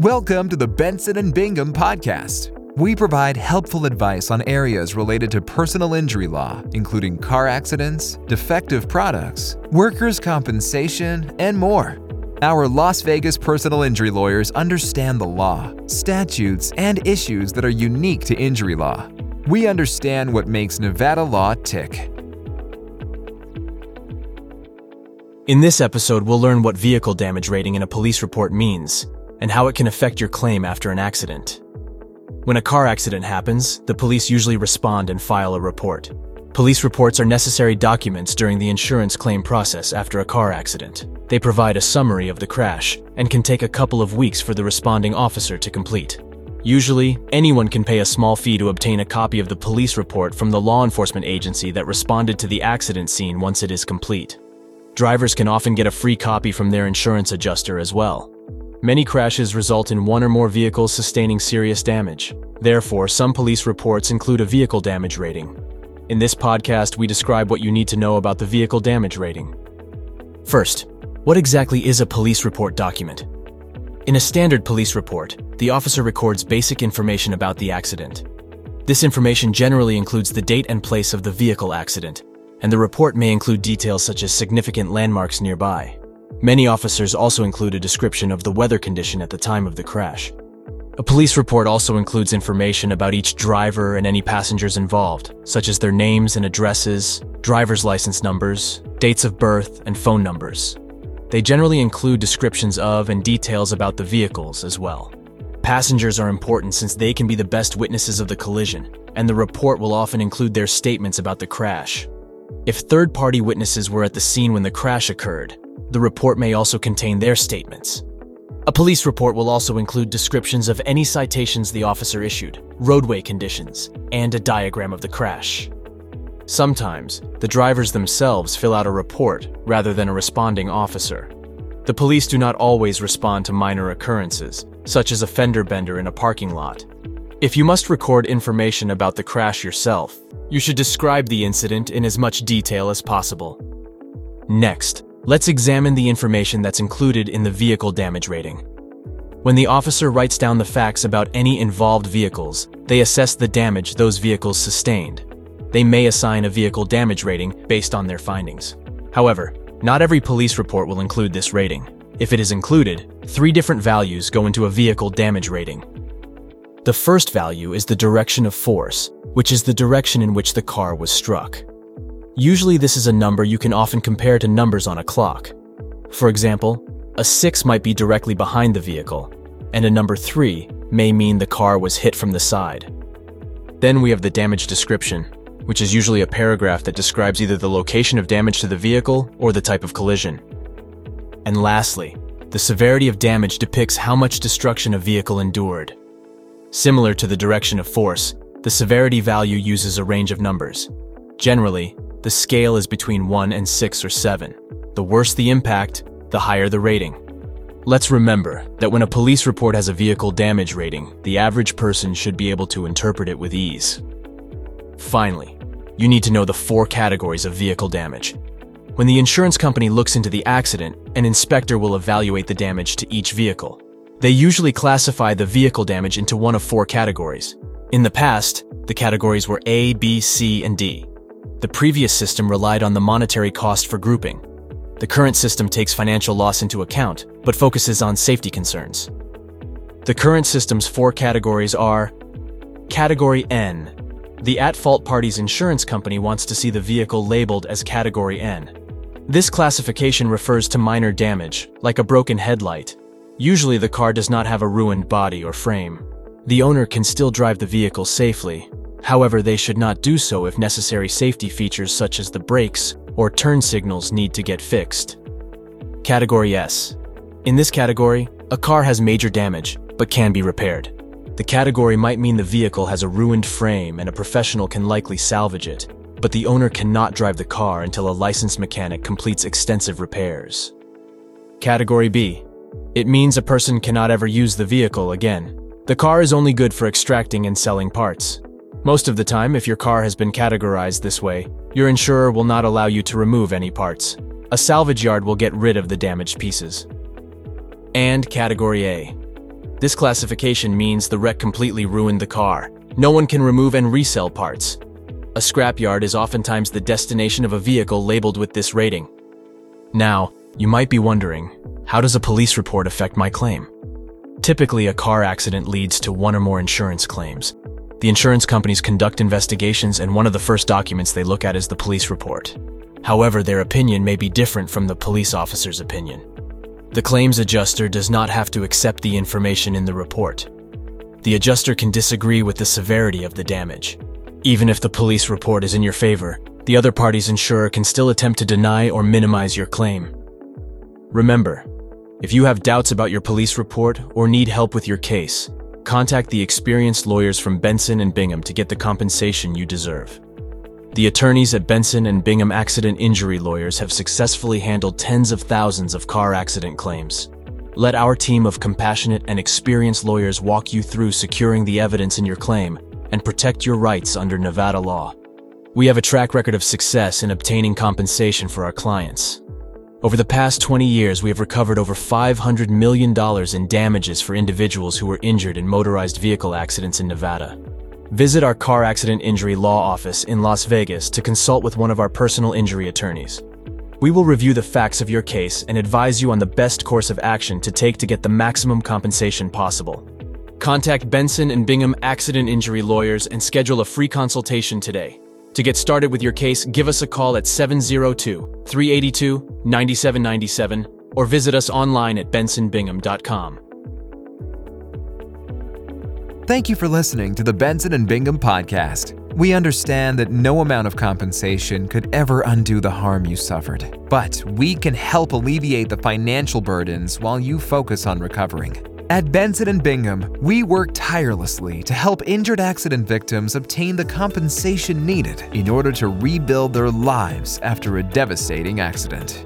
Welcome to the Benson and Bingham podcast. We provide helpful advice on areas related to personal injury law, including car accidents, defective products, workers' compensation, and more. Our Las Vegas personal injury lawyers understand the law, statutes, and issues that are unique to injury law. We understand what makes Nevada law tick. In this episode, we'll learn what vehicle damage rating in a police report means and how it can affect your claim after an accident. When a car accident happens, the police usually respond and file a report. Police reports are necessary documents during the insurance claim process after a car accident. They provide a summary of the crash and can take a couple of weeks for the responding officer to complete. Usually, anyone can pay a small fee to obtain a copy of the police report from the law enforcement agency that responded to the accident scene once it is complete. Drivers can often get a free copy from their insurance adjuster as well. Many crashes result in one or more vehicles sustaining serious damage. Therefore, some police reports include a vehicle damage rating. In this podcast, we describe what you need to know about the vehicle damage rating. First, what exactly is a police report document? In a standard police report, the officer records basic information about the accident. This information generally includes the date and place of the vehicle accident, and the report may include details such as significant landmarks nearby. Many officers also include a description of the weather condition at the time of the crash. A police report also includes information about each driver and any passengers involved, such as their names and addresses, driver's license numbers, dates of birth, and phone numbers. They generally include descriptions of and details about the vehicles as well. Passengers are important since they can be the best witnesses of the collision, and the report will often include their statements about the crash. If third party witnesses were at the scene when the crash occurred, the report may also contain their statements. A police report will also include descriptions of any citations the officer issued, roadway conditions, and a diagram of the crash. Sometimes, the drivers themselves fill out a report rather than a responding officer. The police do not always respond to minor occurrences, such as a fender bender in a parking lot. If you must record information about the crash yourself, you should describe the incident in as much detail as possible. Next, Let's examine the information that's included in the vehicle damage rating. When the officer writes down the facts about any involved vehicles, they assess the damage those vehicles sustained. They may assign a vehicle damage rating based on their findings. However, not every police report will include this rating. If it is included, three different values go into a vehicle damage rating. The first value is the direction of force, which is the direction in which the car was struck. Usually this is a number you can often compare to numbers on a clock. For example, a 6 might be directly behind the vehicle, and a number 3 may mean the car was hit from the side. Then we have the damage description, which is usually a paragraph that describes either the location of damage to the vehicle or the type of collision. And lastly, the severity of damage depicts how much destruction a vehicle endured. Similar to the direction of force, the severity value uses a range of numbers. Generally, the scale is between 1 and 6 or 7. The worse the impact, the higher the rating. Let's remember that when a police report has a vehicle damage rating, the average person should be able to interpret it with ease. Finally, you need to know the four categories of vehicle damage. When the insurance company looks into the accident, an inspector will evaluate the damage to each vehicle. They usually classify the vehicle damage into one of four categories. In the past, the categories were A, B, C, and D. The previous system relied on the monetary cost for grouping. The current system takes financial loss into account, but focuses on safety concerns. The current system's four categories are Category N. The at-fault party's insurance company wants to see the vehicle labeled as Category N. This classification refers to minor damage, like a broken headlight. Usually the car does not have a ruined body or frame. The owner can still drive the vehicle safely, However, they should not do so if necessary safety features such as the brakes or turn signals need to get fixed. Category S. In this category, a car has major damage, but can be repaired. The category might mean the vehicle has a ruined frame and a professional can likely salvage it, but the owner cannot drive the car until a licensed mechanic completes extensive repairs. Category B. It means a person cannot ever use the vehicle again. The car is only good for extracting and selling parts. Most of the time, if your car has been categorized this way, your insurer will not allow you to remove any parts. A salvage yard will get rid of the damaged pieces. And Category A. This classification means the wreck completely ruined the car. No one can remove and resell parts. A scrapyard is oftentimes the destination of a vehicle labeled with this rating. Now, you might be wondering, how does a police report affect my claim? Typically, a car accident leads to one or more insurance claims. The insurance companies conduct investigations and one of the first documents they look at is the police report. However, their opinion may be different from the police officer's opinion. The claims adjuster does not have to accept the information in the report. The adjuster can disagree with the severity of the damage. Even if the police report is in your favor, the other party's insurer can still attempt to deny or minimize your claim. Remember, if you have doubts about your police report or need help with your case, contact the experienced lawyers from Benson and Bingham to get the compensation you deserve. The attorneys at Benson and Bingham Accident Injury Lawyers have successfully handled tens of thousands of car accident claims. Let our team of compassionate and experienced lawyers walk you through securing the evidence in your claim and protect your rights under Nevada law. We have a track record of success in obtaining compensation for our clients. Over the past 20 years, we have recovered over $500 million in damages for individuals who were injured in motorized vehicle accidents in Nevada. Visit our car accident injury law office in Las Vegas to consult with one of our personal injury attorneys. We will review the facts of your case and advise you on the best course of action to take to get the maximum compensation possible. Contact Benson and Bingham Accident Injury Lawyers and schedule a free consultation today. To get started with your case, give us a call at 702 382 9797 or visit us online at bensonbingham.com. Thank you for listening to the Benson and Bingham podcast. We understand that no amount of compensation could ever undo the harm you suffered, but we can help alleviate the financial burdens while you focus on recovering. At Benson Bingham, we work tirelessly to help injured accident victims obtain the compensation needed in order to rebuild their lives after a devastating accident.